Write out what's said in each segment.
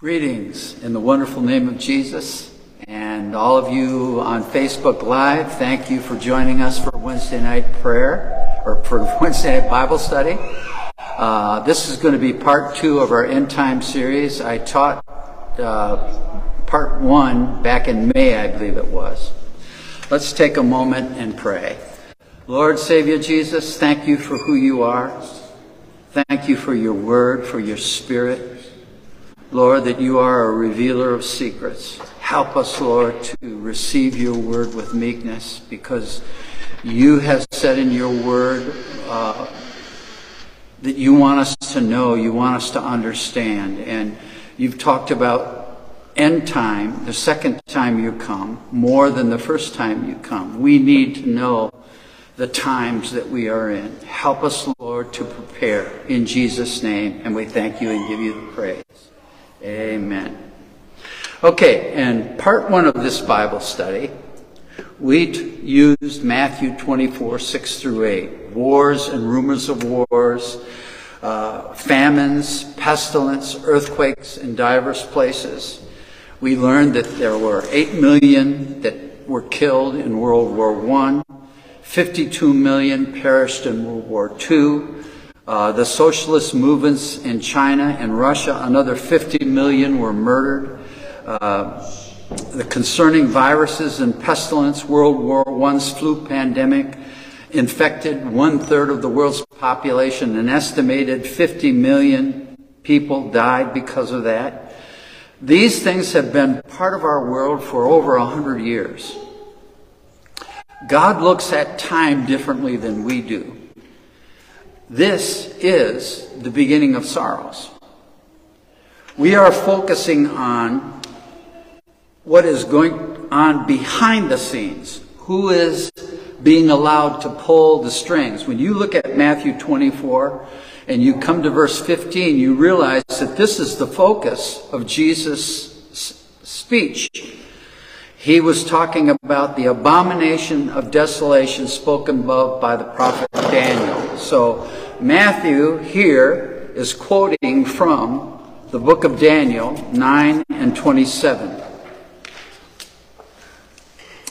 Greetings in the wonderful name of Jesus. And all of you on Facebook Live, thank you for joining us for Wednesday night prayer or for Wednesday night Bible study. Uh, this is going to be part two of our end time series. I taught uh, part one back in May, I believe it was. Let's take a moment and pray. Lord Savior Jesus, thank you for who you are. Thank you for your word, for your spirit. Lord, that you are a revealer of secrets. Help us, Lord, to receive your word with meekness because you have said in your word uh, that you want us to know, you want us to understand. And you've talked about end time, the second time you come, more than the first time you come. We need to know the times that we are in. Help us, Lord, to prepare in Jesus' name. And we thank you and give you the praise. Amen. Okay, and part one of this Bible study, we used Matthew 24, 6 through 8. Wars and rumors of wars, uh, famines, pestilence, earthquakes in diverse places. We learned that there were 8 million that were killed in World War I, 52 million perished in World War II. Uh, the socialist movements in China and Russia, another 50 million were murdered. Uh, the concerning viruses and pestilence, World War I's flu pandemic infected one third of the world's population. An estimated 50 million people died because of that. These things have been part of our world for over 100 years. God looks at time differently than we do. This is the beginning of sorrows. We are focusing on what is going on behind the scenes. Who is being allowed to pull the strings? When you look at Matthew 24 and you come to verse 15, you realize that this is the focus of Jesus' speech. He was talking about the abomination of desolation spoken above by the prophet Daniel. So Matthew here is quoting from the book of Daniel 9 and 27.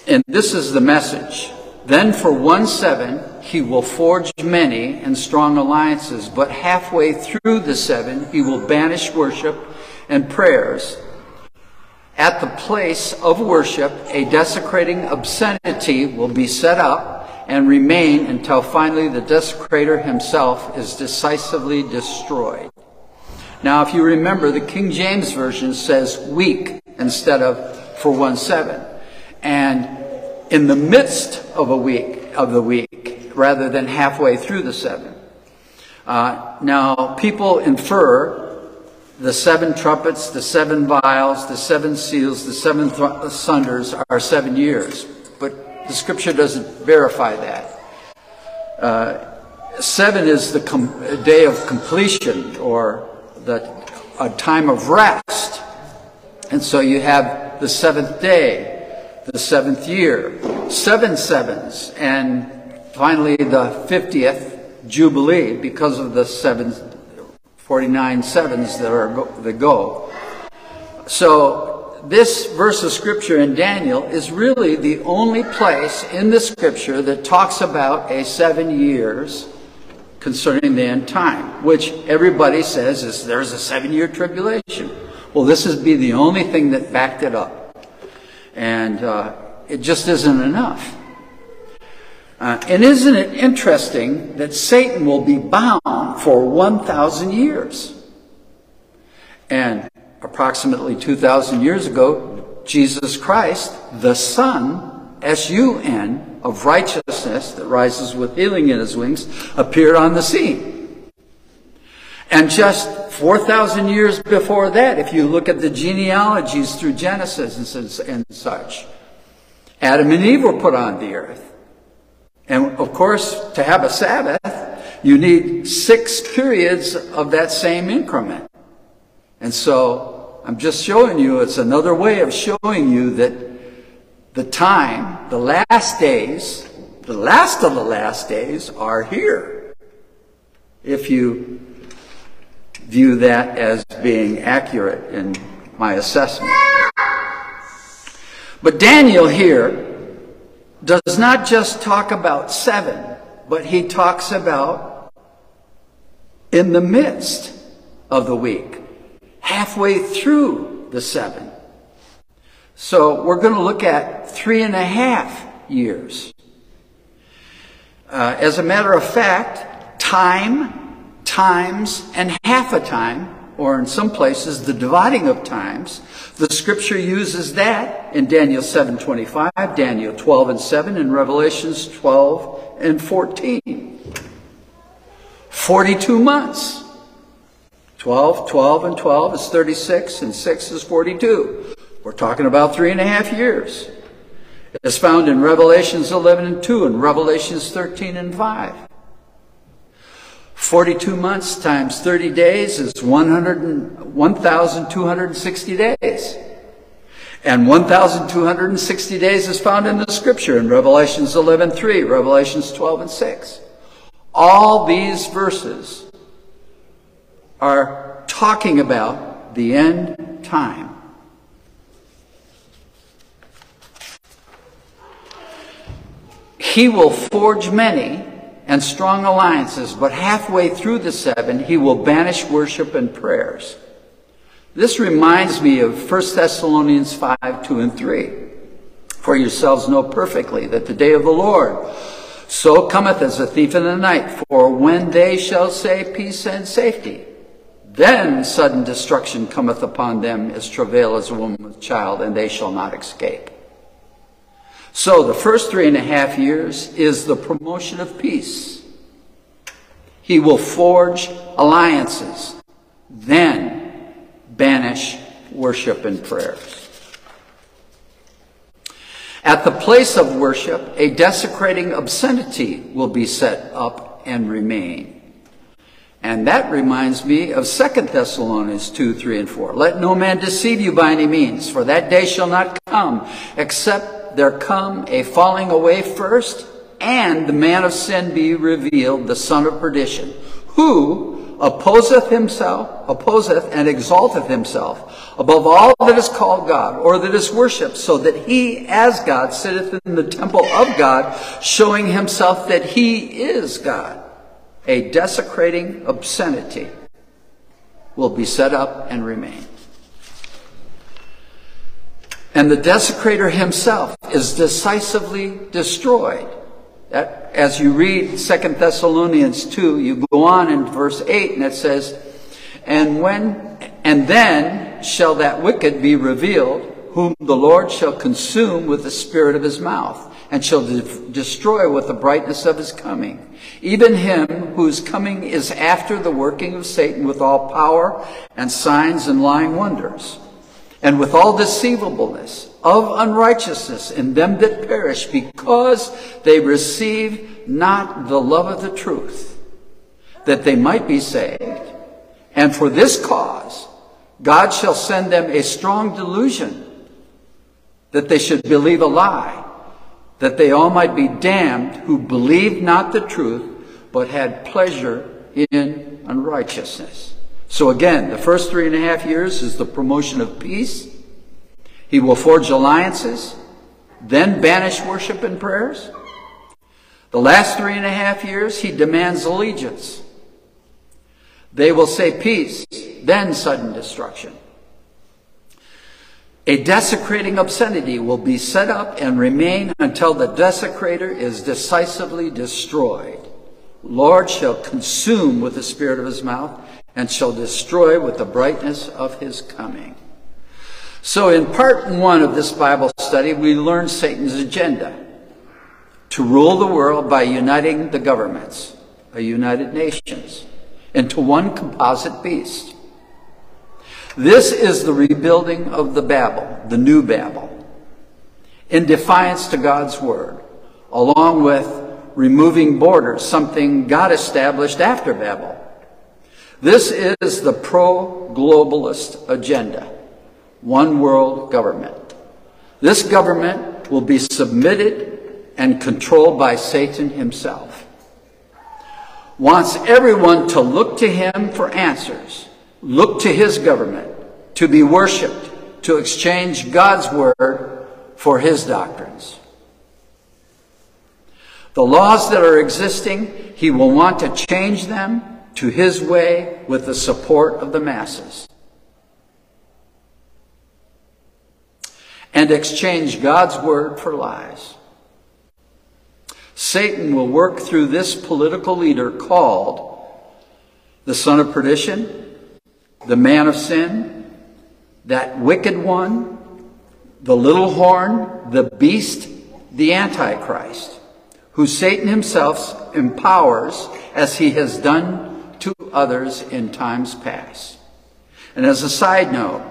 And this is the message. Then for one seven, he will forge many and strong alliances, but halfway through the seven, he will banish worship and prayers at the place of worship, a desecrating obscenity will be set up and remain until finally the desecrator himself is decisively destroyed. Now, if you remember, the King James Version says week instead of for one seven. And in the midst of a week, of the week, rather than halfway through the seven. Uh, now, people infer the seven trumpets, the seven vials, the seven seals, the seven th- thunders are seven years. But the scripture doesn't verify that. Uh, seven is the com- day of completion or the a time of rest. And so you have the seventh day, the seventh year, seven sevens, and finally the 50th Jubilee because of the seven 49 sevens that are that go. So this verse of scripture in Daniel is really the only place in the scripture that talks about a seven years concerning the end time, which everybody says is there's a seven year tribulation. Well, this would be the only thing that backed it up. And uh, it just isn't enough. Uh, and isn't it interesting that Satan will be bound for 1,000 years? And approximately 2,000 years ago, Jesus Christ, the Son, S U N, of righteousness that rises with healing in his wings, appeared on the scene. And just 4,000 years before that, if you look at the genealogies through Genesis and such, Adam and Eve were put on the earth. And of course, to have a Sabbath, you need six periods of that same increment. And so I'm just showing you, it's another way of showing you that the time, the last days, the last of the last days are here. If you view that as being accurate in my assessment. But Daniel here does not just talk about seven, but he talks about in the midst of the week, halfway through the seven. So we're going to look at three and a half years. Uh, as a matter of fact, time, times, and half a time, or in some places, the dividing of times, the scripture uses that in Daniel 7.25, Daniel 12 and 7, and Revelations 12 and 14. 42 months. 12, 12, and 12 is 36, and 6 is 42. We're talking about three and a half years. It's found in Revelations 11 and 2 and Revelations 13 and 5. 42 months times 30 days is 1,260 days. And 1,260 days is found in the scripture in Revelations 11, 3, Revelations 12 and 6. All these verses are talking about the end time. He will forge many and strong alliances, but halfway through the seven, he will banish worship and prayers. This reminds me of 1 Thessalonians 5, 2 and 3. For yourselves know perfectly that the day of the Lord so cometh as a thief in the night. For when they shall say peace and safety, then sudden destruction cometh upon them as travail as a woman with child, and they shall not escape. So the first three and a half years is the promotion of peace. He will forge alliances, then banish worship and prayers. At the place of worship, a desecrating obscenity will be set up and remain. And that reminds me of 2 Thessalonians 2, 3, and 4. Let no man deceive you by any means, for that day shall not come except there come a falling away first, and the man of sin be revealed, the son of perdition, who opposeth himself, opposeth and exalteth himself above all that is called God, or that is worshipped, so that he, as God, sitteth in the temple of God, showing himself that he is God. A desecrating obscenity will be set up and remain. And the desecrator himself is decisively destroyed. That, as you read Second Thessalonians 2, you go on in verse 8 and it says, And when, and then shall that wicked be revealed, whom the Lord shall consume with the spirit of his mouth, and shall de- destroy with the brightness of his coming. Even him whose coming is after the working of Satan with all power and signs and lying wonders and with all deceivableness of unrighteousness in them that perish, because they receive not the love of the truth, that they might be saved. And for this cause, God shall send them a strong delusion, that they should believe a lie, that they all might be damned who believed not the truth, but had pleasure in unrighteousness. So again, the first three and a half years is the promotion of peace. He will forge alliances, then banish worship and prayers. The last three and a half years, he demands allegiance. They will say peace, then sudden destruction. A desecrating obscenity will be set up and remain until the desecrator is decisively destroyed. Lord shall consume with the spirit of his mouth and shall destroy with the brightness of his coming. So, in part one of this Bible study, we learned Satan's agenda to rule the world by uniting the governments, a United Nations, into one composite beast. This is the rebuilding of the Babel, the new Babel, in defiance to God's word, along with removing borders, something God established after Babel. This is the pro globalist agenda one world government. This government will be submitted and controlled by Satan himself. Wants everyone to look to him for answers, look to his government to be worshiped, to exchange God's word for his doctrines. The laws that are existing, he will want to change them to his way with the support of the masses. And exchange God's word for lies. Satan will work through this political leader called the son of perdition, the man of sin, that wicked one, the little horn, the beast, the Antichrist who Satan himself empowers as he has done to others in times past. And as a side note,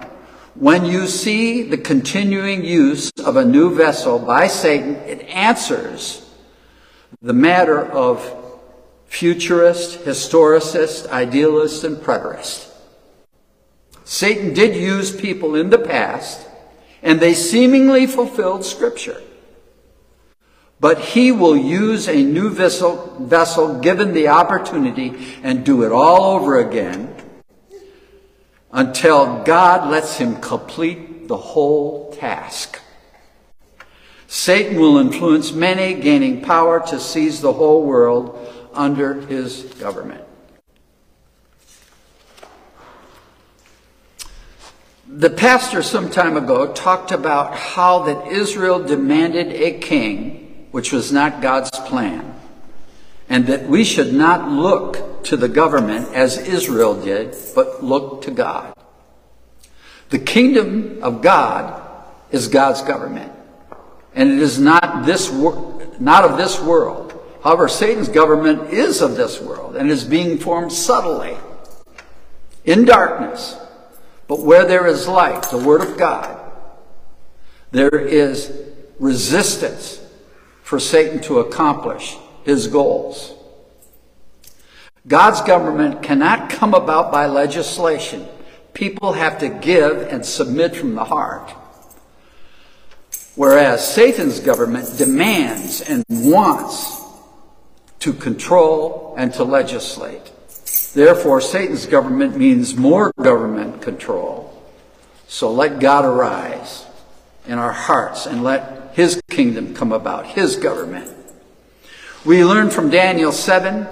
when you see the continuing use of a new vessel by Satan, it answers the matter of futurist, historicist, idealist, and preterist. Satan did use people in the past, and they seemingly fulfilled Scripture. But he will use a new vessel, vessel given the opportunity and do it all over again until God lets him complete the whole task. Satan will influence many, gaining power to seize the whole world under his government. The pastor some time ago talked about how that Israel demanded a king which was not God's plan, and that we should not look to the government as Israel did, but look to God. The kingdom of God is God's government, and it is not this not of this world. However, Satan's government is of this world and is being formed subtly in darkness. But where there is light, the Word of God, there is resistance for Satan to accomplish his goals. God's government cannot come about by legislation. People have to give and submit from the heart. Whereas Satan's government demands and wants to control and to legislate. Therefore, Satan's government means more government control. So let God arise in our hearts and let his kingdom come about, his government. We learn from Daniel 7,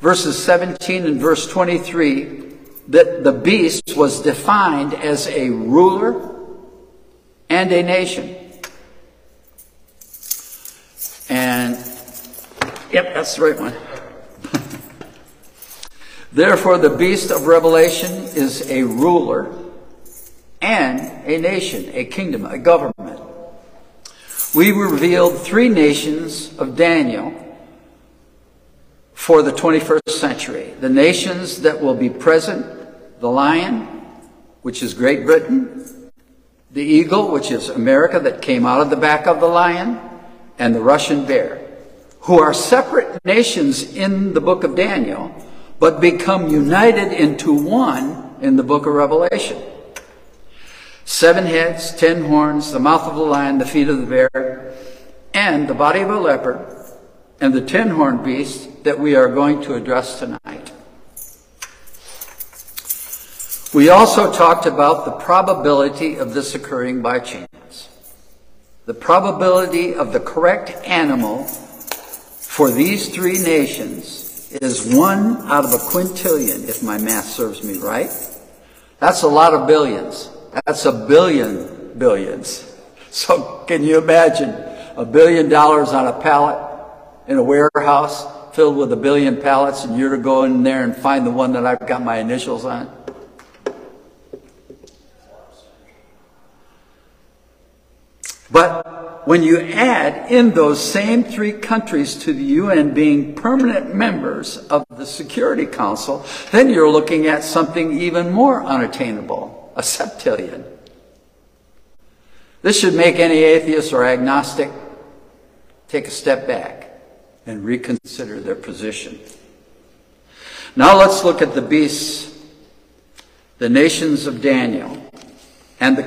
verses 17 and verse 23, that the beast was defined as a ruler and a nation. And, yep, that's the right one. Therefore, the beast of Revelation is a ruler and a nation, a kingdom, a government we revealed three nations of Daniel for the 21st century. The nations that will be present the lion, which is Great Britain, the eagle, which is America that came out of the back of the lion, and the Russian bear, who are separate nations in the book of Daniel, but become united into one in the book of Revelation. Seven heads, ten horns, the mouth of the lion, the feet of the bear, and the body of a leopard, and the ten horned beast that we are going to address tonight. We also talked about the probability of this occurring by chance. The probability of the correct animal for these three nations is one out of a quintillion, if my math serves me right. That's a lot of billions. That's a billion billions. So can you imagine a billion dollars on a pallet in a warehouse filled with a billion pallets and you're to go in there and find the one that I've got my initials on? But when you add in those same three countries to the UN being permanent members of the Security Council, then you're looking at something even more unattainable a septillion. This should make any atheist or agnostic take a step back and reconsider their position. Now let's look at the beasts, the nations of Daniel, and the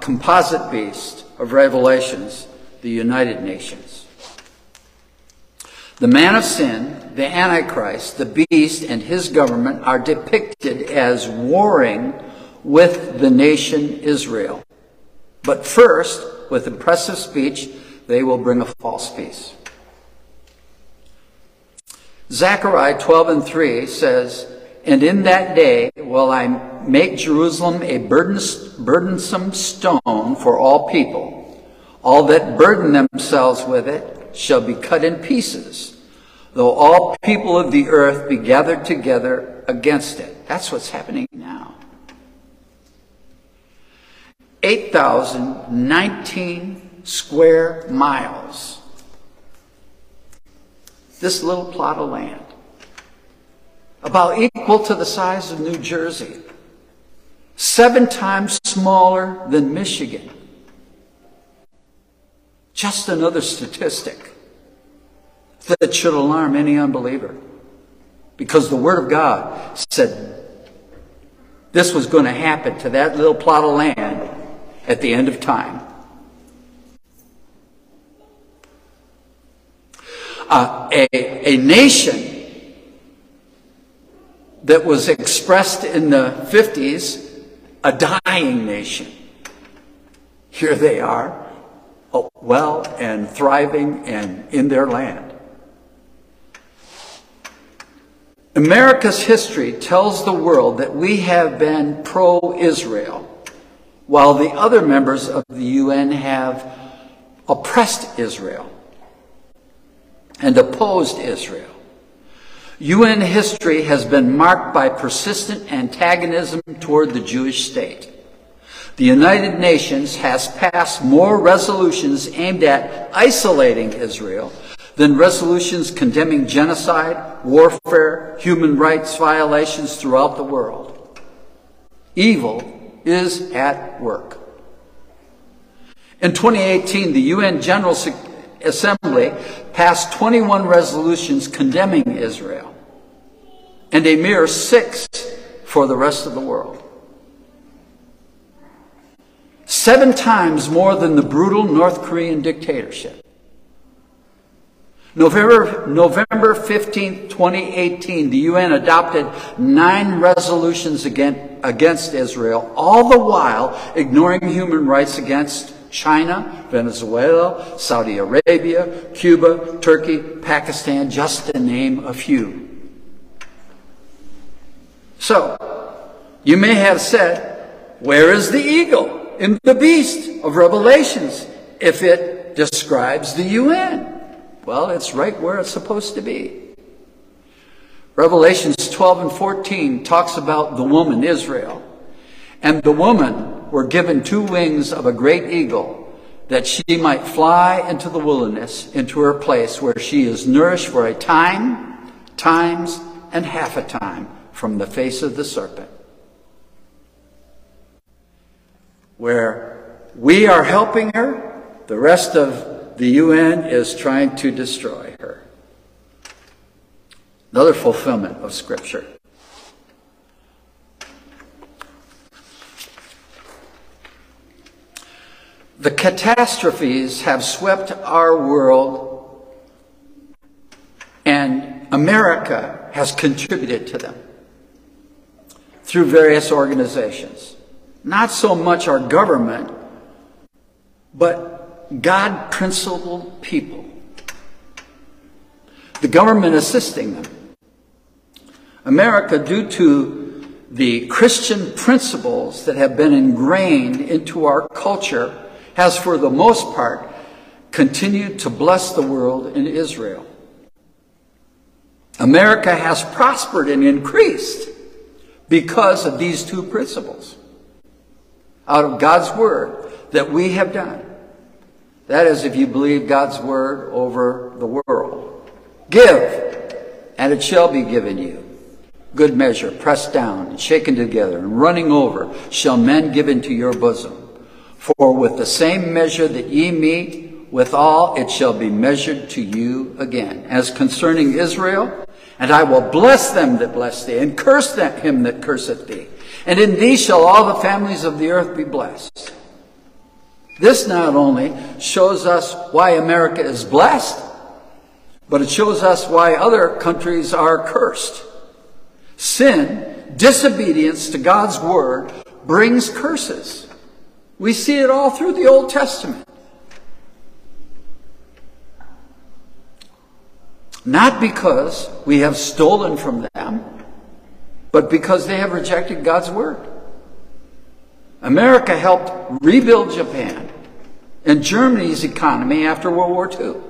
composite beast of Revelations, the United Nations. The man of sin, the Antichrist, the beast, and his government are depicted as warring with the nation Israel. But first, with impressive speech, they will bring a false peace. Zechariah 12 and 3 says, And in that day will I make Jerusalem a burdensome stone for all people. All that burden themselves with it shall be cut in pieces, though all people of the earth be gathered together against it. That's what's happening now. 8,019 square miles. This little plot of land. About equal to the size of New Jersey. Seven times smaller than Michigan. Just another statistic that should alarm any unbeliever. Because the Word of God said this was going to happen to that little plot of land at the end of time. Uh, a, a nation that was expressed in the 50s, a dying nation. Here they are, oh, well and thriving and in their land. America's history tells the world that we have been pro Israel while the other members of the UN have oppressed Israel and opposed Israel. UN history has been marked by persistent antagonism toward the Jewish state. The United Nations has passed more resolutions aimed at isolating Israel than resolutions condemning genocide, warfare, human rights violations throughout the world. Evil is at work. In 2018, the UN General Assembly passed 21 resolutions condemning Israel and a mere six for the rest of the world. Seven times more than the brutal North Korean dictatorship. November, November 15, 2018, the UN adopted nine resolutions against, against Israel, all the while ignoring human rights against China, Venezuela, Saudi Arabia, Cuba, Turkey, Pakistan, just to name a few. So, you may have said, where is the eagle in the beast of Revelations if it describes the UN? Well, it's right where it's supposed to be. Revelations 12 and 14 talks about the woman, Israel. And the woman were given two wings of a great eagle that she might fly into the wilderness, into her place where she is nourished for a time, times, and half a time from the face of the serpent. Where we are helping her, the rest of the UN is trying to destroy her. Another fulfillment of Scripture. The catastrophes have swept our world, and America has contributed to them through various organizations. Not so much our government, but God principled people. The government assisting them. America, due to the Christian principles that have been ingrained into our culture, has for the most part continued to bless the world in Israel. America has prospered and increased because of these two principles out of God's Word that we have done. That is, if you believe God's word over the world. Give, and it shall be given you. Good measure, pressed down, and shaken together, and running over, shall men give into your bosom. For with the same measure that ye meet withal, it shall be measured to you again. As concerning Israel, and I will bless them that bless thee, and curse them, him that curseth thee. And in thee shall all the families of the earth be blessed. This not only shows us why America is blessed, but it shows us why other countries are cursed. Sin, disobedience to God's word, brings curses. We see it all through the Old Testament. Not because we have stolen from them, but because they have rejected God's word. America helped rebuild Japan and Germany's economy after World War II.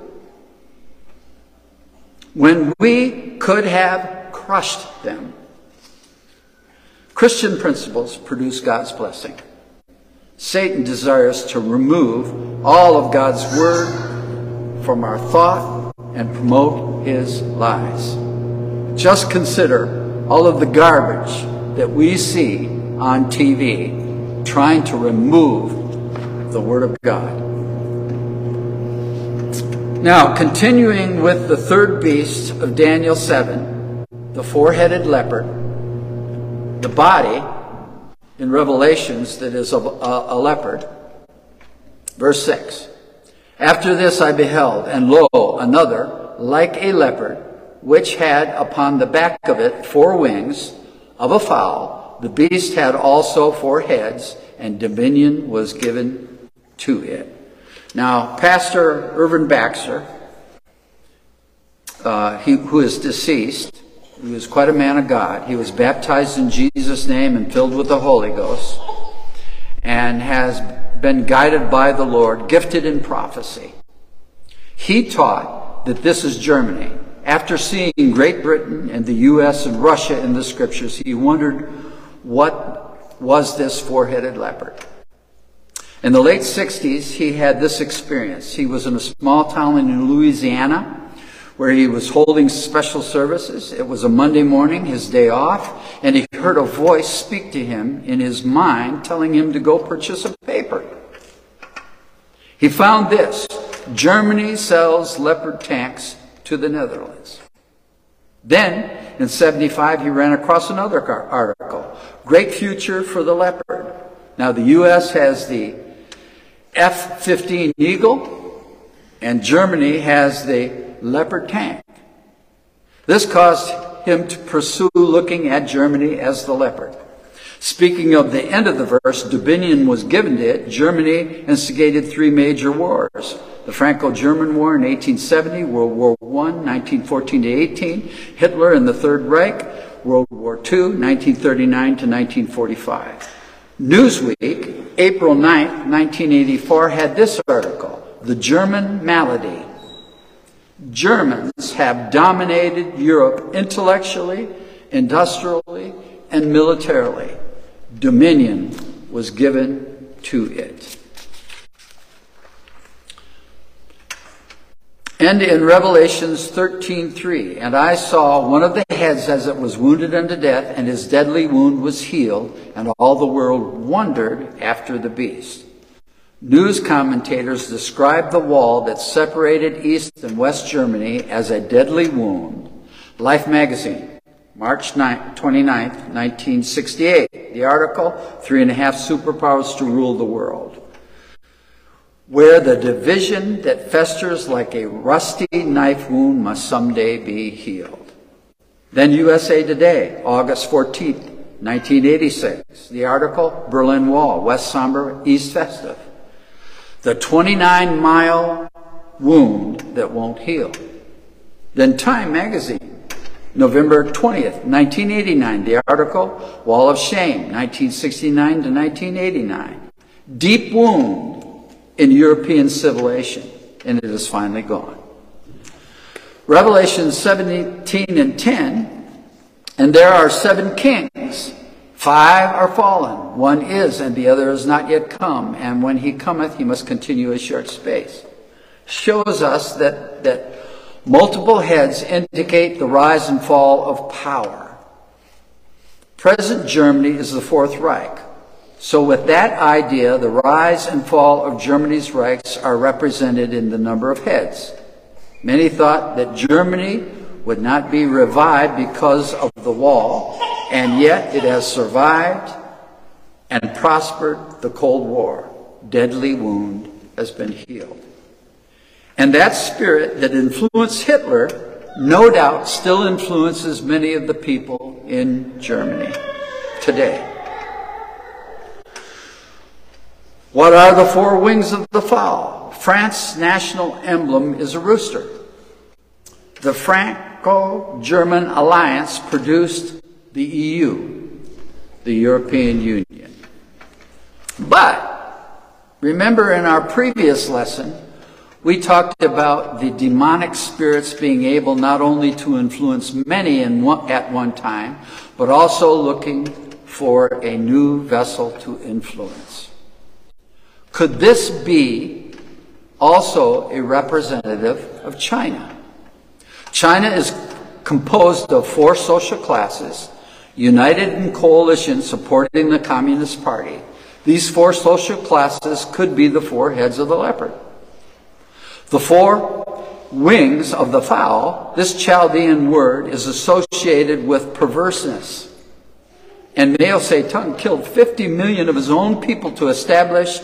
When we could have crushed them. Christian principles produce God's blessing. Satan desires to remove all of God's word from our thought and promote his lies. Just consider all of the garbage that we see on TV trying to remove the Word of God. Now, continuing with the third beast of Daniel 7, the four headed leopard, the body in Revelations that is of a, a leopard. Verse 6 After this I beheld, and lo, another, like a leopard, which had upon the back of it four wings of a fowl. The beast had also four heads, and dominion was given to it. Now, Pastor Irvin Baxter, uh, he, who is deceased, he was quite a man of God. He was baptized in Jesus' name and filled with the Holy Ghost, and has been guided by the Lord, gifted in prophecy. He taught that this is Germany. After seeing Great Britain and the U.S. and Russia in the scriptures, he wondered what was this four headed leopard. In the late 60s, he had this experience. He was in a small town in Louisiana where he was holding special services. It was a Monday morning, his day off, and he heard a voice speak to him in his mind telling him to go purchase a paper. He found this Germany sells Leopard tanks to the Netherlands. Then, in 75, he ran across another article Great future for the Leopard. Now, the U.S. has the F 15 Eagle, and Germany has the Leopard tank. This caused him to pursue looking at Germany as the leopard. Speaking of the end of the verse, dominion was given to it. Germany instigated three major wars. The Franco-German War in 1870, World War I, 1914 to 18, Hitler and the Third Reich, World War II, 1939 to 1945. Newsweek, April 9, 1984, had this article, The German Malady. Germans have dominated Europe intellectually, industrially, and militarily. Dominion was given to it. And in Revelations 13:3, and I saw one of the heads as it was wounded unto death, and his deadly wound was healed, and all the world wondered after the beast. News commentators describe the wall that separated East and West Germany as a deadly wound. Life magazine, March 9, 29, 1968. The article, Three and a Half Superpowers to Rule the World where the division that festers like a rusty knife wound must someday be healed. Then USA Today, August 14, 1986. The article, Berlin Wall, West Somber, East Festive. The 29 mile wound that won't heal. Then Time Magazine, November 20th, 1989. The article, Wall of Shame, 1969 to 1989. Deep wound in European civilization, and it is finally gone. Revelation 17 and 10, and there are seven kings. Five are fallen, one is, and the other is not yet come, and when he cometh, he must continue a short space. Shows us that, that multiple heads indicate the rise and fall of power. Present Germany is the Fourth Reich. So, with that idea, the rise and fall of Germany's Reichs are represented in the number of heads. Many thought that Germany would not be revived because of the wall, and yet it has survived and prospered the Cold War. Deadly wound has been healed. And that spirit that influenced Hitler, no doubt, still influences many of the people in Germany today. What are the four wings of the fowl? France's national emblem is a rooster. The Franco-German alliance produced the EU, the European Union. But remember in our previous lesson, we talked about the demonic spirits being able not only to influence many one, at one time, but also looking for a new vessel to influence. Could this be also a representative of China? China is composed of four social classes united in coalition supporting the Communist Party. These four social classes could be the four heads of the leopard. The four wings of the fowl, this Chaldean word is associated with perverseness. And Mao Zedong killed 50 million of his own people to establish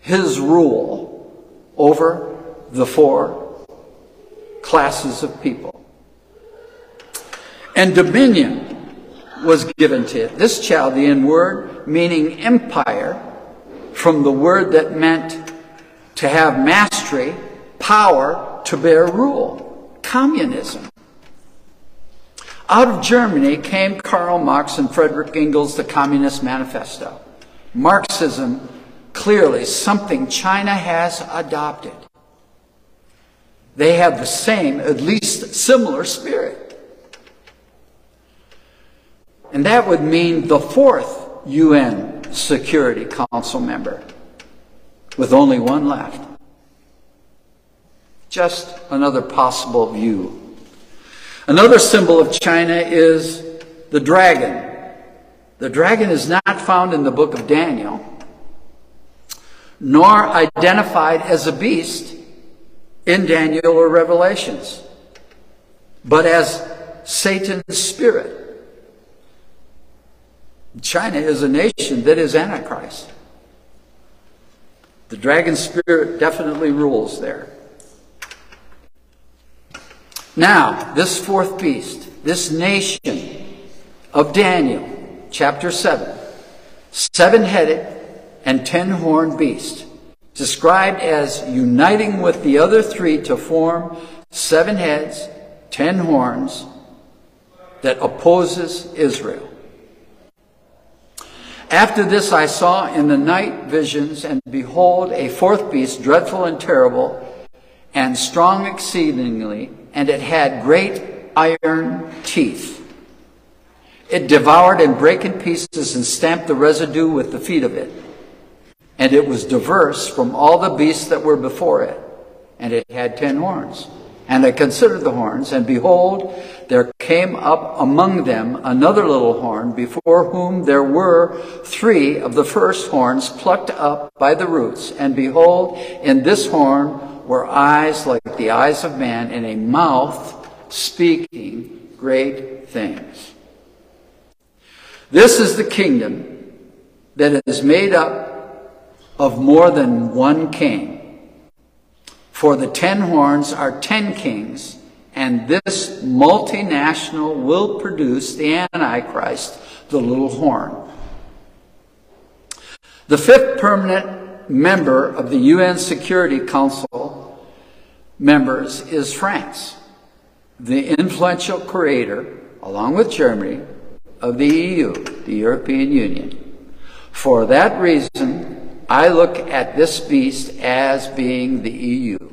his rule over the four classes of people. And dominion was given to it. This Chaldean word meaning empire from the word that meant to have mastery, power to bear rule, communism. Out of Germany came Karl Marx and Frederick Engels' The Communist Manifesto. Marxism clearly something China has adopted. They have the same, at least similar spirit. And that would mean the fourth UN Security Council member, with only one left. Just another possible view. Another symbol of China is the dragon. The dragon is not found in the book of Daniel nor identified as a beast in Daniel or Revelations, but as Satan's spirit. China is a nation that is Antichrist. The dragon spirit definitely rules there. Now, this fourth beast, this nation of Daniel, chapter 7, seven headed, and ten horned beast, described as uniting with the other three to form seven heads, ten horns, that opposes Israel. After this I saw in the night visions, and behold, a fourth beast, dreadful and terrible, and strong exceedingly, and it had great iron teeth. It devoured and brake in pieces and stamped the residue with the feet of it and it was diverse from all the beasts that were before it. And it had ten horns. And I considered the horns, and behold, there came up among them another little horn, before whom there were three of the first horns plucked up by the roots. And behold, in this horn were eyes like the eyes of man, and a mouth speaking great things. This is the kingdom that is made up of more than one king. For the ten horns are ten kings, and this multinational will produce the Antichrist, the little horn. The fifth permanent member of the UN Security Council members is France, the influential creator, along with Germany, of the EU, the European Union. For that reason, I look at this beast as being the EU.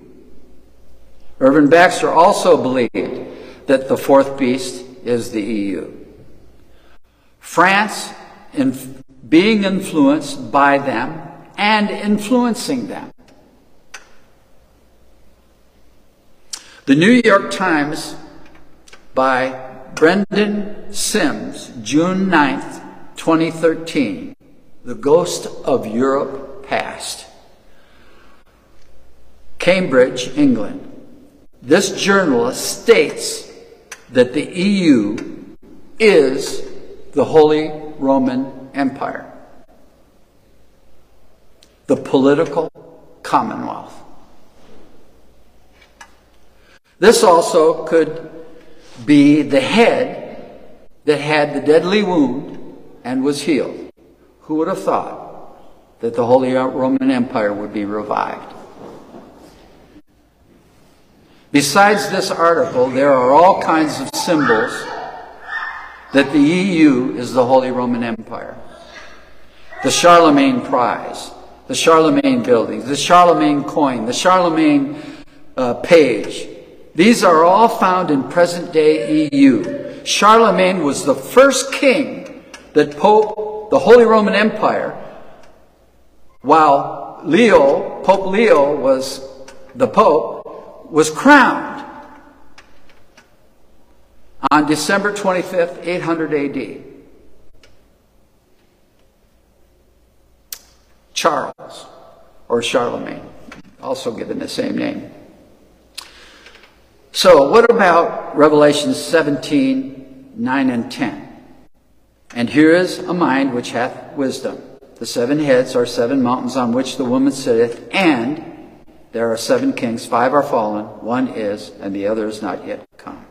Irvin Baxter also believed that the fourth beast is the EU. France, in being influenced by them and influencing them. The New York Times by Brendan Simms, June 9th, 2013. The Ghost of Europe past. Cambridge, England. This journalist states that the EU is the Holy Roman Empire, the political commonwealth. This also could be the head that had the deadly wound and was healed. Who would have thought? that the Holy Roman Empire would be revived. Besides this article, there are all kinds of symbols that the EU is the Holy Roman Empire. The Charlemagne Prize, the Charlemagne buildings, the Charlemagne coin, the Charlemagne uh, page. These are all found in present day EU. Charlemagne was the first king that Pope, the Holy Roman Empire, while Leo, Pope Leo was the Pope, was crowned on December 25th, 800 AD. Charles, or Charlemagne, also given the same name. So, what about Revelation 17, 9 and 10? And here is a mind which hath wisdom. The seven heads are seven mountains on which the woman sitteth, and there are seven kings. Five are fallen, one is, and the other is not yet come.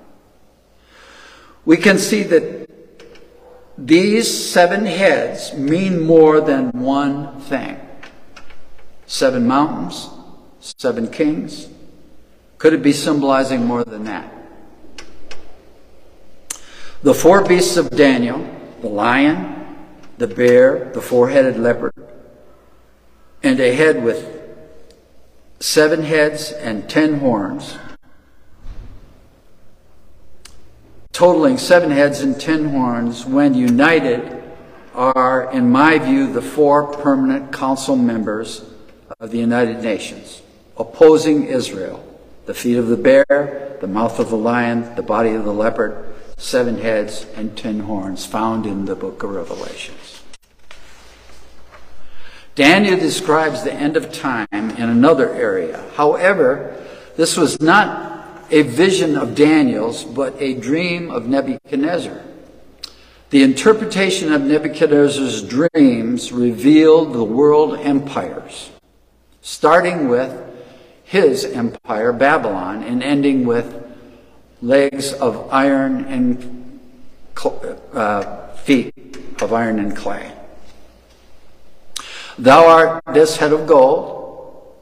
We can see that these seven heads mean more than one thing. Seven mountains, seven kings. Could it be symbolizing more than that? The four beasts of Daniel, the lion, the bear, the four headed leopard, and a head with seven heads and ten horns, totaling seven heads and ten horns, when united, are, in my view, the four permanent council members of the United Nations, opposing Israel. The feet of the bear, the mouth of the lion, the body of the leopard, seven heads and ten horns, found in the book of Revelations. Daniel describes the end of time in another area. However, this was not a vision of Daniel's, but a dream of Nebuchadnezzar. The interpretation of Nebuchadnezzar's dreams revealed the world empires, starting with his empire, Babylon, and ending with legs of iron and uh, feet of iron and clay. Thou art this head of gold,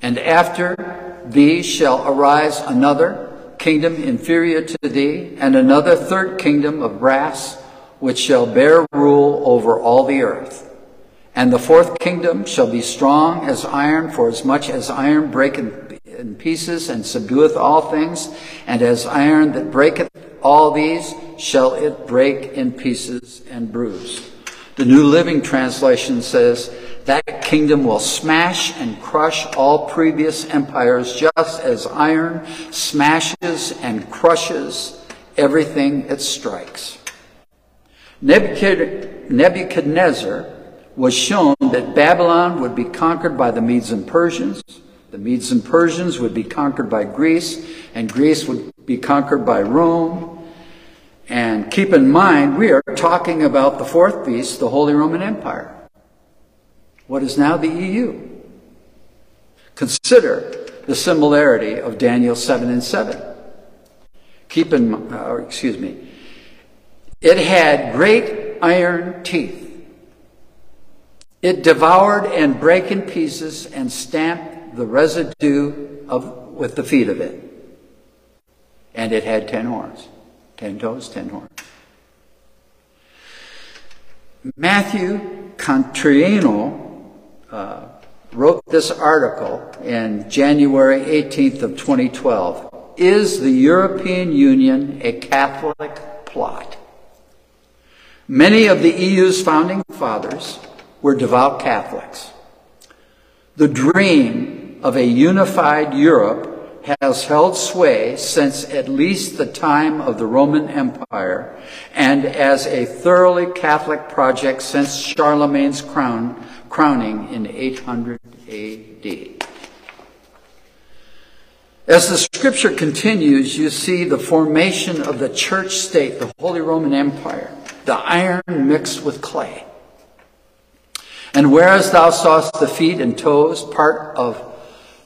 and after thee shall arise another kingdom inferior to thee, and another third kingdom of brass, which shall bear rule over all the earth. And the fourth kingdom shall be strong as iron, for as much as iron breaketh in pieces and subdueth all things, and as iron that breaketh all these, shall it break in pieces and bruise. The New Living Translation says, that kingdom will smash and crush all previous empires just as iron smashes and crushes everything it strikes. Nebuchadnezzar was shown that Babylon would be conquered by the Medes and Persians. The Medes and Persians would be conquered by Greece, and Greece would be conquered by Rome. And keep in mind, we are talking about the fourth beast, the Holy Roman Empire what is now the EU. Consider the similarity of Daniel 7 and 7. Keep in uh, excuse me, it had great iron teeth. It devoured and brake in pieces and stamped the residue of, with the feet of it. And it had ten horns. Ten toes, ten horns. Matthew Contriano uh, wrote this article in January 18th of 2012. Is the European Union a Catholic plot? Many of the EU's founding fathers were devout Catholics. The dream of a unified Europe has held sway since at least the time of the Roman Empire and as a thoroughly Catholic project since Charlemagne's crown, crowning in 800 AD. As the scripture continues, you see the formation of the church state, the Holy Roman Empire, the iron mixed with clay. And whereas thou sawest the feet and toes, part of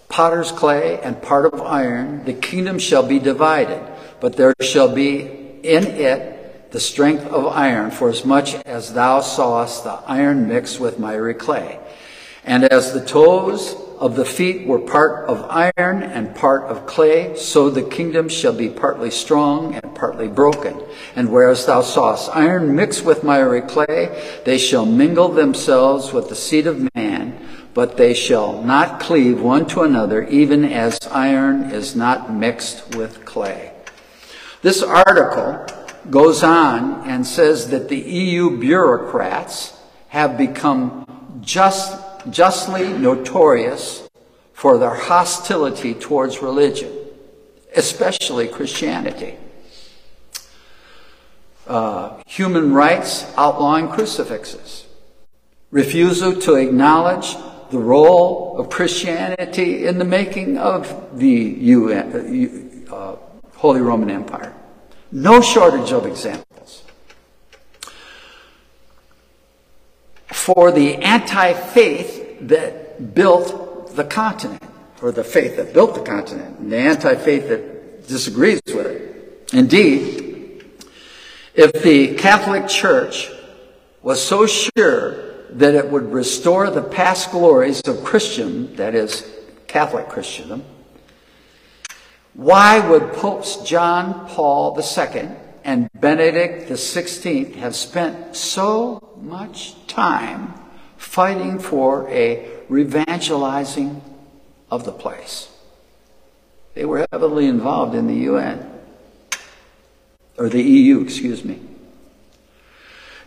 potter's clay and part of iron, the kingdom shall be divided, but there shall be in it the strength of iron, for as much as thou sawest the iron mixed with miry clay. And as the toes of the feet were part of iron and part of clay, so the kingdom shall be partly strong and partly broken. And whereas thou sawest iron mixed with miry clay, they shall mingle themselves with the seed of man, but they shall not cleave one to another, even as iron is not mixed with clay. This article goes on and says that the EU bureaucrats have become just justly notorious for their hostility towards religion, especially Christianity. Uh, human rights outlawing crucifixes, refusal to acknowledge the role of Christianity in the making of the UN, uh, Holy Roman Empire. No shortage of examples. For the anti faith that built the continent, or the faith that built the continent, and the anti faith that disagrees with it. Indeed, if the Catholic Church was so sure that it would restore the past glories of Christian, that is, Catholic Christendom, why would Popes John Paul II and Benedict XVI have spent so much time fighting for a revangelizing of the place? They were heavily involved in the UN, or the EU, excuse me.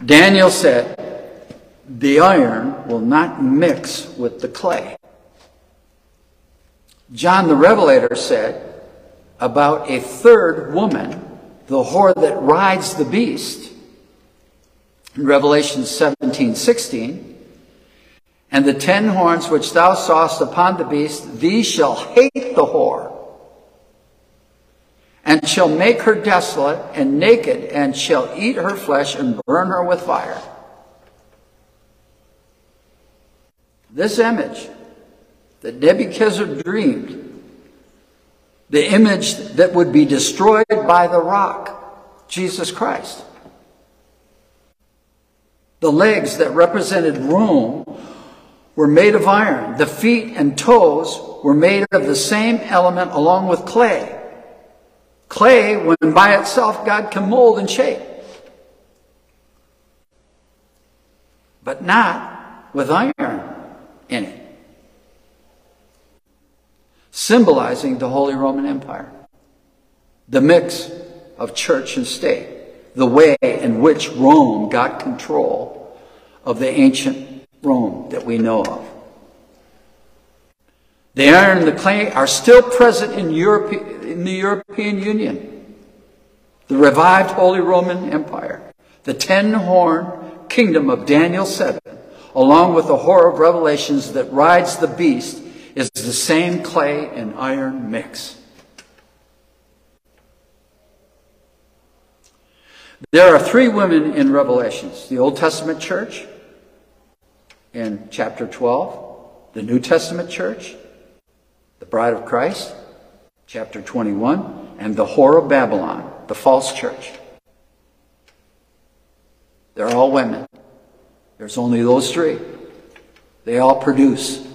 Daniel said, The iron will not mix with the clay. John the Revelator said, about a third woman, the whore that rides the beast, in Revelation 17 16. And the ten horns which thou sawest upon the beast, these shall hate the whore, and shall make her desolate and naked, and shall eat her flesh and burn her with fire. This image that Nebuchadnezzar dreamed the image that would be destroyed by the rock, Jesus Christ. The legs that represented Rome were made of iron. The feet and toes were made of the same element along with clay. Clay, when by itself God can mold and shape. But not with iron in it symbolizing the Holy Roman Empire. The mix of church and state, the way in which Rome got control of the ancient Rome that we know of. The iron and the clay are still present in, Europe, in the European Union. The revived Holy Roman Empire, the ten horn kingdom of Daniel 7, along with the horror of Revelations that rides the beast is the same clay and iron mix. There are three women in Revelations the Old Testament church in chapter 12, the New Testament church, the bride of Christ, chapter 21, and the whore of Babylon, the false church. They're all women. There's only those three. They all produce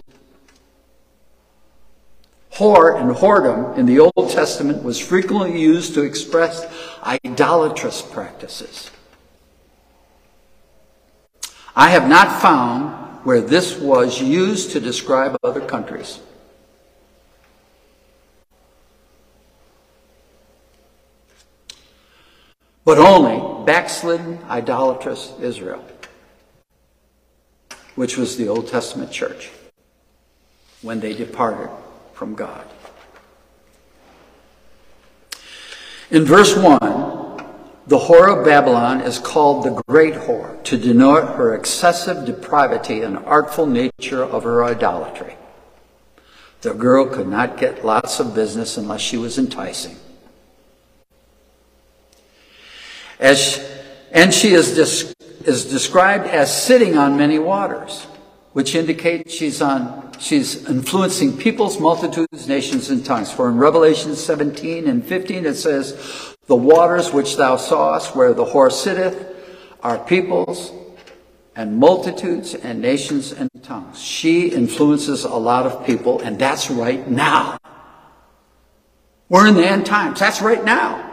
Whore and whoredom in the Old Testament was frequently used to express idolatrous practices. I have not found where this was used to describe other countries. But only backslidden, idolatrous Israel, which was the Old Testament church, when they departed from God. In verse 1, the whore of Babylon is called the great whore to denote her excessive depravity and artful nature of her idolatry. The girl could not get lots of business unless she was enticing. As, and she is, is described as sitting on many waters which indicates she's on she's influencing peoples, multitudes, nations, and tongues. For in Revelation 17 and 15 it says, The waters which thou sawest, where the whore sitteth, are peoples, and multitudes and nations and tongues. She influences a lot of people, and that's right now. We're in the end times. That's right now.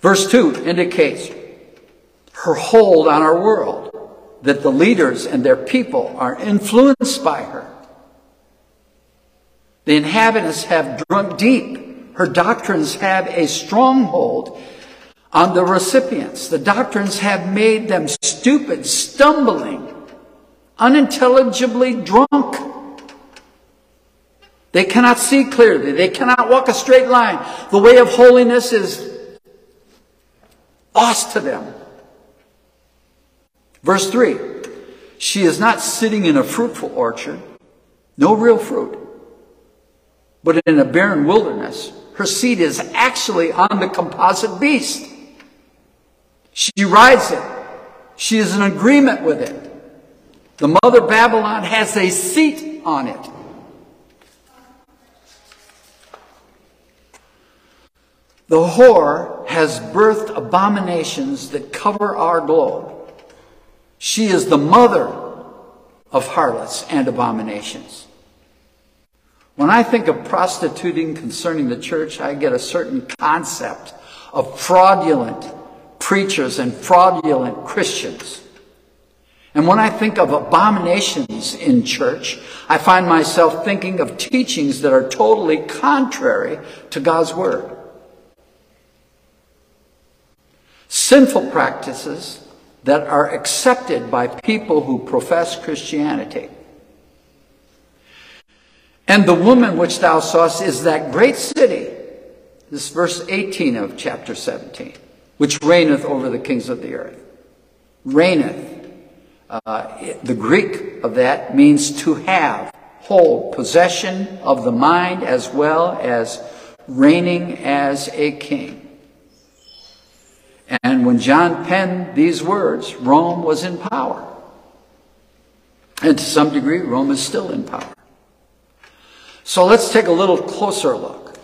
Verse 2 indicates her hold on our world, that the leaders and their people are influenced by her. The inhabitants have drunk deep. Her doctrines have a stronghold on the recipients. The doctrines have made them stupid, stumbling, unintelligibly drunk. They cannot see clearly. They cannot walk a straight line. The way of holiness is lost to them. Verse 3 She is not sitting in a fruitful orchard, no real fruit, but in a barren wilderness. Her seat is actually on the composite beast. She rides it. She is in agreement with it. The mother Babylon has a seat on it. The whore has birthed abominations that cover our globe. She is the mother of harlots and abominations. When I think of prostituting concerning the church, I get a certain concept of fraudulent preachers and fraudulent Christians. And when I think of abominations in church, I find myself thinking of teachings that are totally contrary to God's Word. Sinful practices that are accepted by people who profess Christianity. And the woman which thou sawest is that great city. This verse 18 of chapter 17 which reigneth over the kings of the earth. Reigneth. Uh, the Greek of that means to have, hold possession of the mind as well as reigning as a king. And when John penned these words, Rome was in power. And to some degree, Rome is still in power. So let's take a little closer look.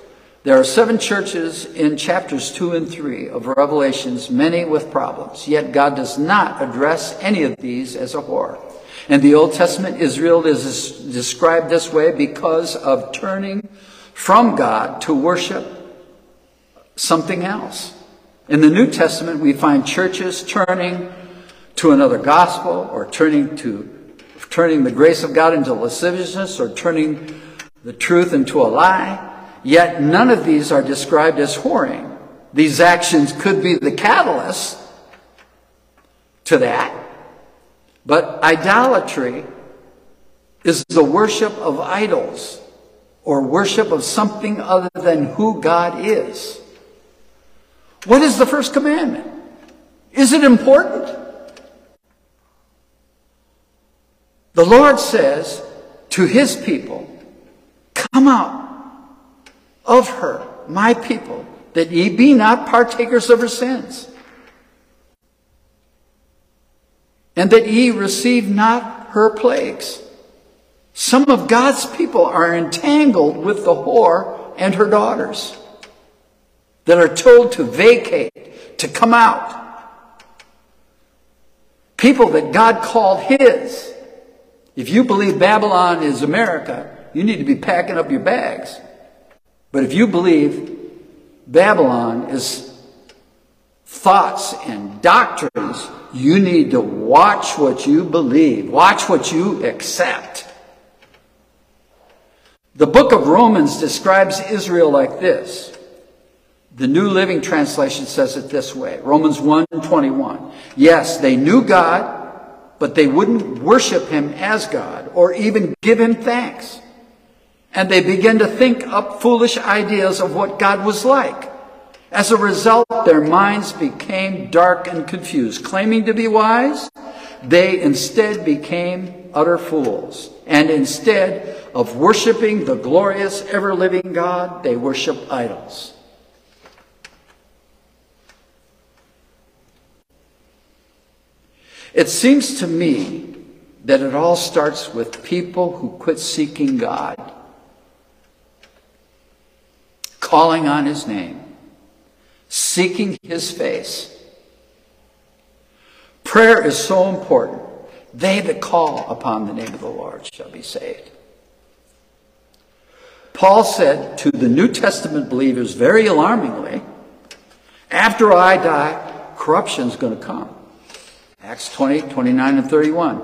There are seven churches in chapters 2 and 3 of Revelations, many with problems. Yet God does not address any of these as a whore. In the Old Testament, Israel is described this way because of turning from God to worship something else. In the New Testament, we find churches turning to another gospel or turning to turning the grace of God into lasciviousness or turning the truth into a lie. Yet none of these are described as whoring. These actions could be the catalyst to that. But idolatry is the worship of idols or worship of something other than who God is. What is the first commandment? Is it important? The Lord says to his people, Come out of her, my people, that ye be not partakers of her sins, and that ye receive not her plagues. Some of God's people are entangled with the whore and her daughters that are told to vacate, to come out. People that God called His. If you believe Babylon is America, you need to be packing up your bags. But if you believe Babylon is thoughts and doctrines, you need to watch what you believe, watch what you accept. The book of Romans describes Israel like this. The New Living Translation says it this way. Romans 1:21. Yes, they knew God, but they wouldn't worship him as God or even give him thanks. And they began to think up foolish ideas of what God was like. As a result, their minds became dark and confused. Claiming to be wise, they instead became utter fools. And instead of worshiping the glorious, ever living God, they worship idols. It seems to me that it all starts with people who quit seeking God calling on his name, seeking his face, Prayer is so important. They that call upon the name of the Lord shall be saved. Paul said to the New Testament believers very alarmingly, after I die, corruption is going to come. Acts 20, 29, and 31.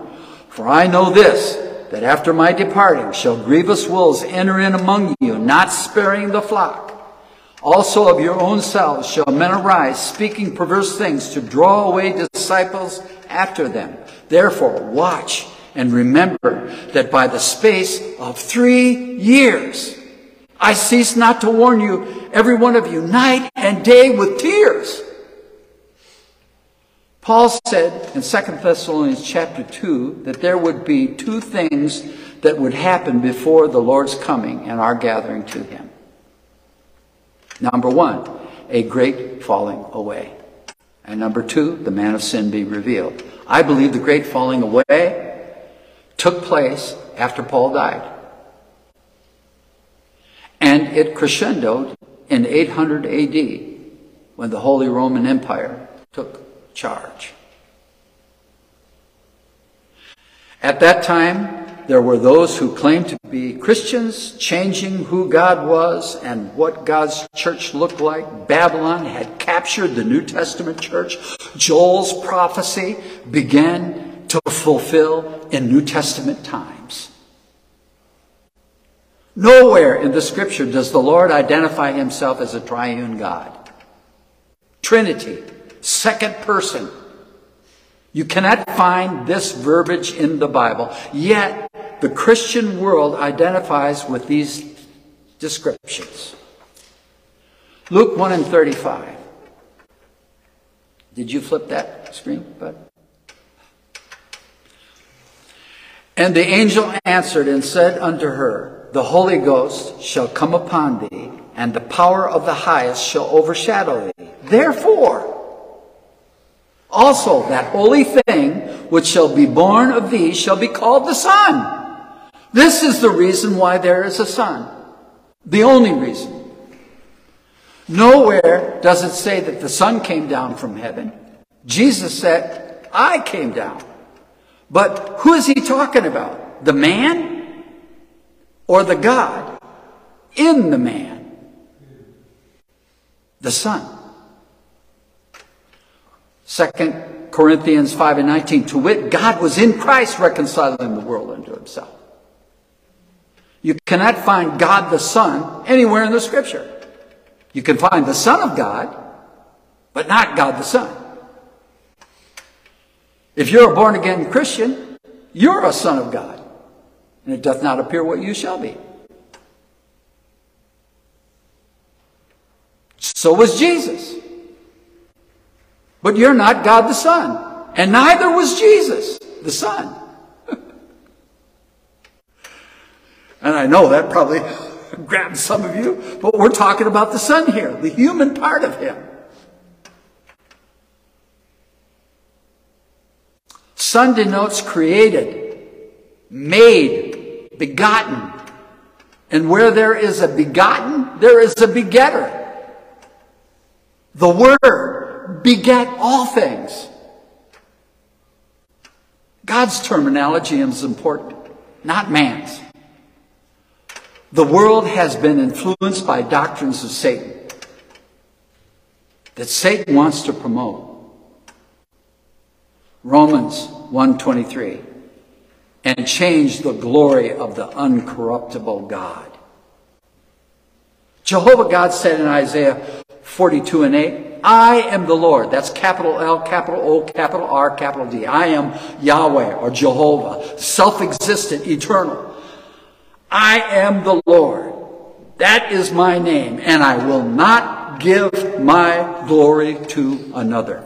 For I know this, that after my departing shall grievous wolves enter in among you, not sparing the flock. Also of your own selves shall men arise, speaking perverse things to draw away disciples after them. Therefore, watch and remember that by the space of three years, I cease not to warn you, every one of you, night and day with tears. Paul said in 2 Thessalonians chapter 2 that there would be two things that would happen before the Lord's coming and our gathering to him. Number one, a great falling away. And number two, the man of sin be revealed. I believe the great falling away took place after Paul died. And it crescendoed in 800 AD when the Holy Roman Empire took charge. At that time, there were those who claimed to be Christians, changing who God was and what God's church looked like. Babylon had captured the New Testament church. Joel's prophecy began to fulfill in New Testament times. Nowhere in the scripture does the Lord identify himself as a triune God. Trinity, second person. You cannot find this verbiage in the Bible, yet the Christian world identifies with these descriptions. Luke 1 and 35. Did you flip that screen, bud? And the angel answered and said unto her, The Holy Ghost shall come upon thee, and the power of the highest shall overshadow thee. Therefore, also that holy thing which shall be born of thee shall be called the Son. This is the reason why there is a son. The only reason. Nowhere does it say that the son came down from heaven. Jesus said, I came down. But who is he talking about? The man or the God in the man? The son. Second Corinthians 5 and 19, to wit, God was in Christ reconciling the world unto himself. You cannot find God the Son anywhere in the scripture. You can find the Son of God, but not God the Son. If you're a born again Christian, you're a son of God, and it doth not appear what you shall be. So was Jesus. But you're not God the Son, and neither was Jesus the Son. And I know that probably grabbed some of you, but we're talking about the Son here, the human part of Him. Son denotes created, made, begotten. And where there is a begotten, there is a begetter. The Word beget all things. God's terminology is important, not man's. The world has been influenced by doctrines of Satan that Satan wants to promote. Romans 1:23 and change the glory of the uncorruptible God. Jehovah God said in Isaiah 42 and 8, I am the Lord. That's capital L, capital O, capital R, capital D. I am Yahweh or Jehovah, self-existent, eternal. I am the Lord. That is my name, and I will not give my glory to another.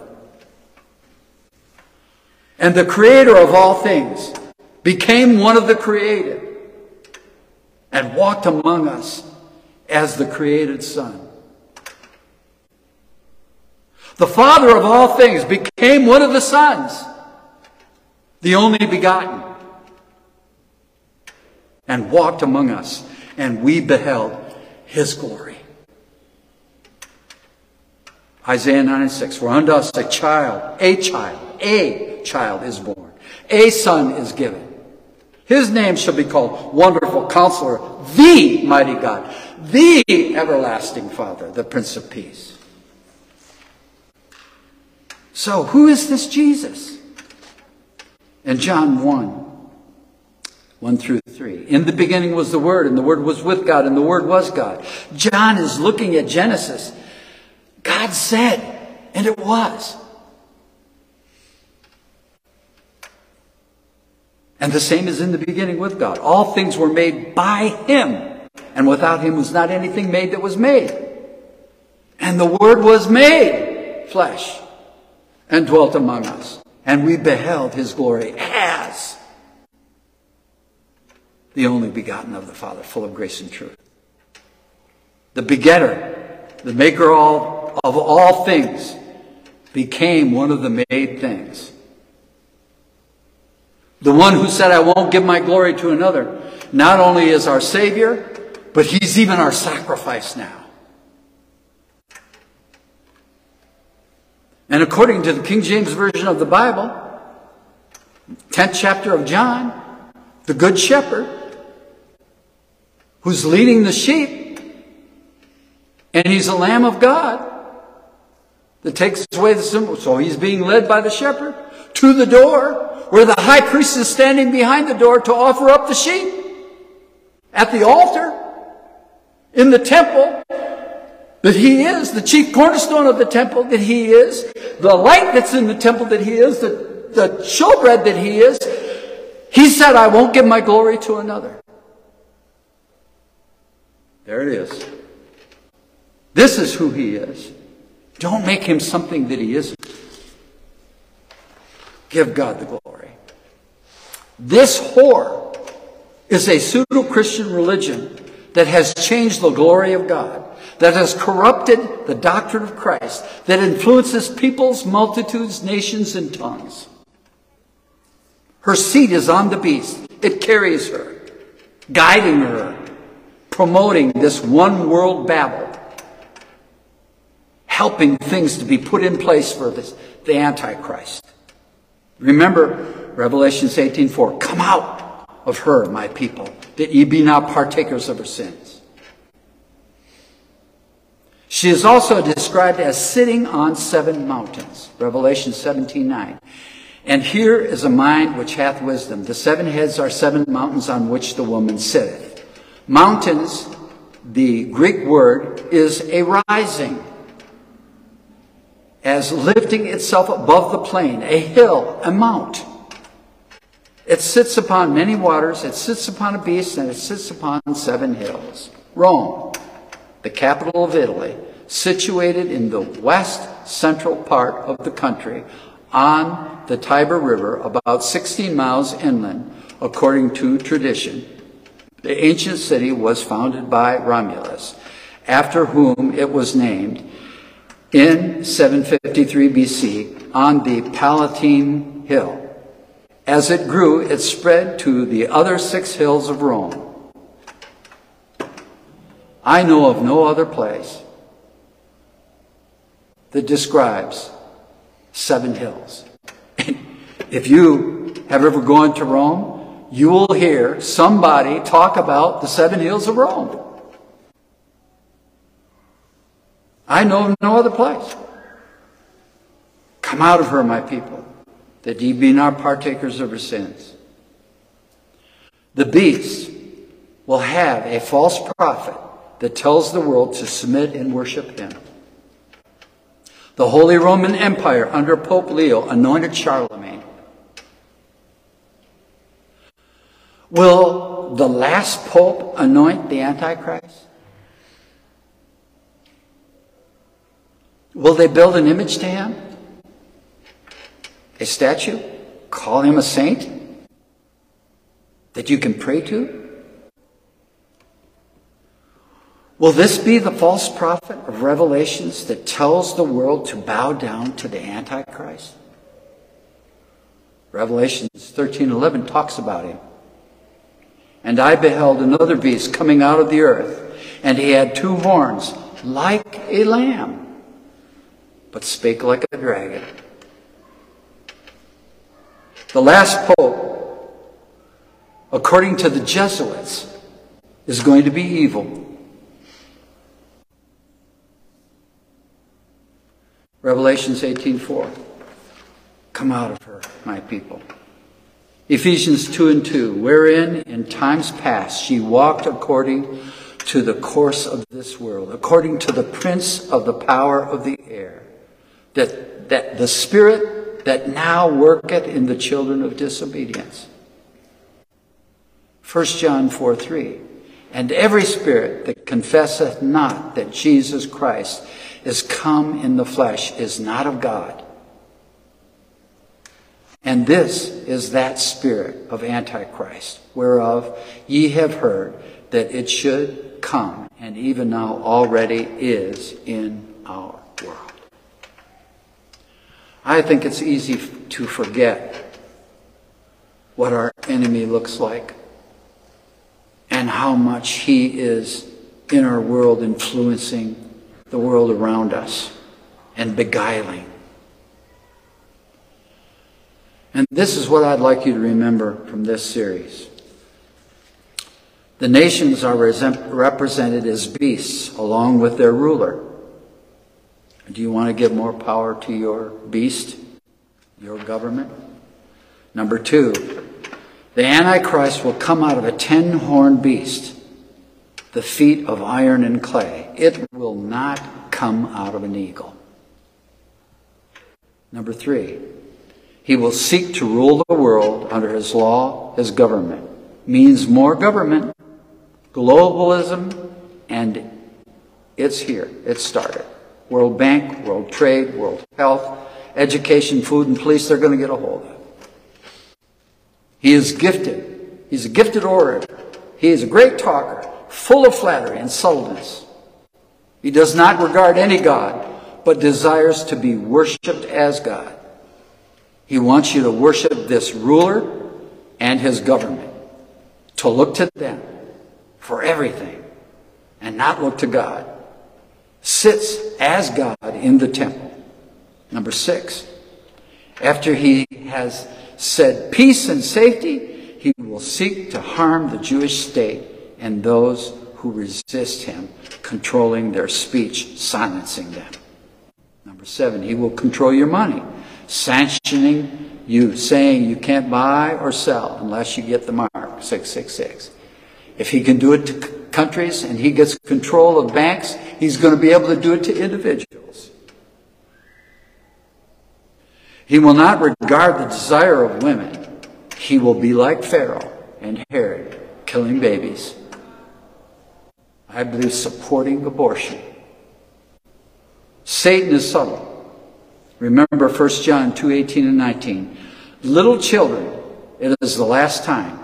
And the creator of all things became one of the created and walked among us as the created Son. The Father of all things became one of the sons, the only begotten and walked among us, and we beheld his glory. Isaiah 9 and 6. For unto us a child, a child a child is born, a son is given. His name shall be called Wonderful Counselor, the Mighty God, the Everlasting Father, the Prince of Peace. So, who is this Jesus? In John 1, 1 through 3. In the beginning was the Word, and the Word was with God, and the Word was God. John is looking at Genesis. God said, and it was. And the same is in the beginning with God. All things were made by Him, and without Him was not anything made that was made. And the Word was made flesh and dwelt among us, and we beheld His glory as the only begotten of the Father, full of grace and truth. The begetter, the maker all, of all things, became one of the made things. The one who said, I won't give my glory to another, not only is our Savior, but He's even our sacrifice now. And according to the King James Version of the Bible, 10th chapter of John, the Good Shepherd who's leading the sheep, and he's a lamb of God that takes away the symbol. So he's being led by the shepherd to the door where the high priest is standing behind the door to offer up the sheep. At the altar, in the temple, that he is, the chief cornerstone of the temple that he is, the light that's in the temple that he is, the, the showbread that he is, he said, I won't give my glory to another. There it is. This is who he is. Don't make him something that he isn't. Give God the glory. This whore is a pseudo Christian religion that has changed the glory of God, that has corrupted the doctrine of Christ, that influences peoples, multitudes, nations, and tongues. Her seat is on the beast, it carries her, guiding her promoting this one world Babel, helping things to be put in place for this, the Antichrist. Remember Revelations 18:4, come out of her, my people, that ye be not partakers of her sins. She is also described as sitting on seven mountains, Revelation 17:9. And here is a mind which hath wisdom. The seven heads are seven mountains on which the woman sitteth. Mountains, the Greek word, is a rising, as lifting itself above the plain, a hill, a mount. It sits upon many waters, it sits upon a beast, and it sits upon seven hills. Rome, the capital of Italy, situated in the west central part of the country on the Tiber River, about 16 miles inland, according to tradition. The ancient city was founded by Romulus, after whom it was named in 753 BC on the Palatine Hill. As it grew, it spread to the other six hills of Rome. I know of no other place that describes seven hills. if you have ever gone to Rome, you will hear somebody talk about the seven hills of Rome. I know of no other place. Come out of her, my people, that ye be not partakers of her sins. The beast will have a false prophet that tells the world to submit and worship him. The Holy Roman Empire under Pope Leo anointed Charlemagne Will the last pope anoint the Antichrist? Will they build an image to him? A statue? Call him a saint? That you can pray to? Will this be the false prophet of Revelations that tells the world to bow down to the Antichrist? Revelations 13:11 talks about him. And I beheld another beast coming out of the earth, and he had two horns, like a lamb, but spake like a dragon. The last pope, according to the Jesuits, is going to be evil. Revelations 18:4. Come out of her, my people. Ephesians 2 and 2, wherein in times past she walked according to the course of this world, according to the prince of the power of the air, that, that the spirit that now worketh in the children of disobedience. 1 John 4 3. And every spirit that confesseth not that Jesus Christ is come in the flesh is not of God. And this is that spirit of Antichrist, whereof ye have heard that it should come, and even now already is in our world. I think it's easy to forget what our enemy looks like and how much he is in our world influencing the world around us and beguiling. And this is what I'd like you to remember from this series. The nations are represented as beasts along with their ruler. Do you want to give more power to your beast, your government? Number two, the Antichrist will come out of a ten horned beast, the feet of iron and clay. It will not come out of an eagle. Number three, he will seek to rule the world under his law, his government. Means more government, globalism, and it's here. It started. World Bank, World Trade, World Health, Education, Food, and Police, they're going to get a hold of. He is gifted. He's a gifted orator. He is a great talker, full of flattery and subtleness. He does not regard any God, but desires to be worshiped as God. He wants you to worship this ruler and his government, to look to them for everything and not look to God. Sits as God in the temple. Number six, after he has said peace and safety, he will seek to harm the Jewish state and those who resist him, controlling their speech, silencing them. Number seven, he will control your money, sanctioning you, saying you can't buy or sell unless you get the mark 666. If he can do it to countries and he gets control of banks, he's going to be able to do it to individuals. He will not regard the desire of women. He will be like Pharaoh and Herod, killing babies. I believe supporting abortion. Satan is subtle. Remember 1 John 2 18 and 19. Little children, it is the last time,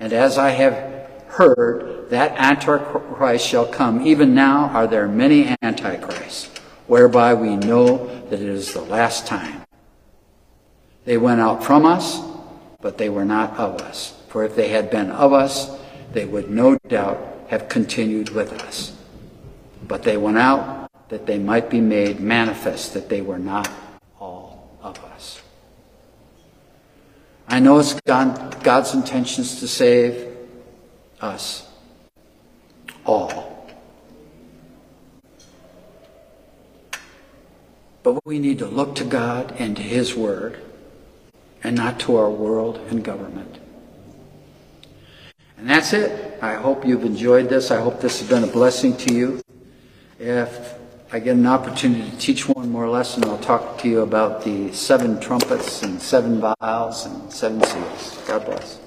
and as I have heard, that Antichrist shall come. Even now are there many Antichrists, whereby we know that it is the last time. They went out from us, but they were not of us. For if they had been of us, they would no doubt have continued with us. But they went out that they might be made manifest that they were not all of us. I know it's God, God's intentions to save us all. But we need to look to God and to His Word and not to our world and government. And that's it. I hope you've enjoyed this. I hope this has been a blessing to you. If I get an opportunity to teach one more lesson, I'll talk to you about the seven trumpets and seven vials and seven seals. God bless.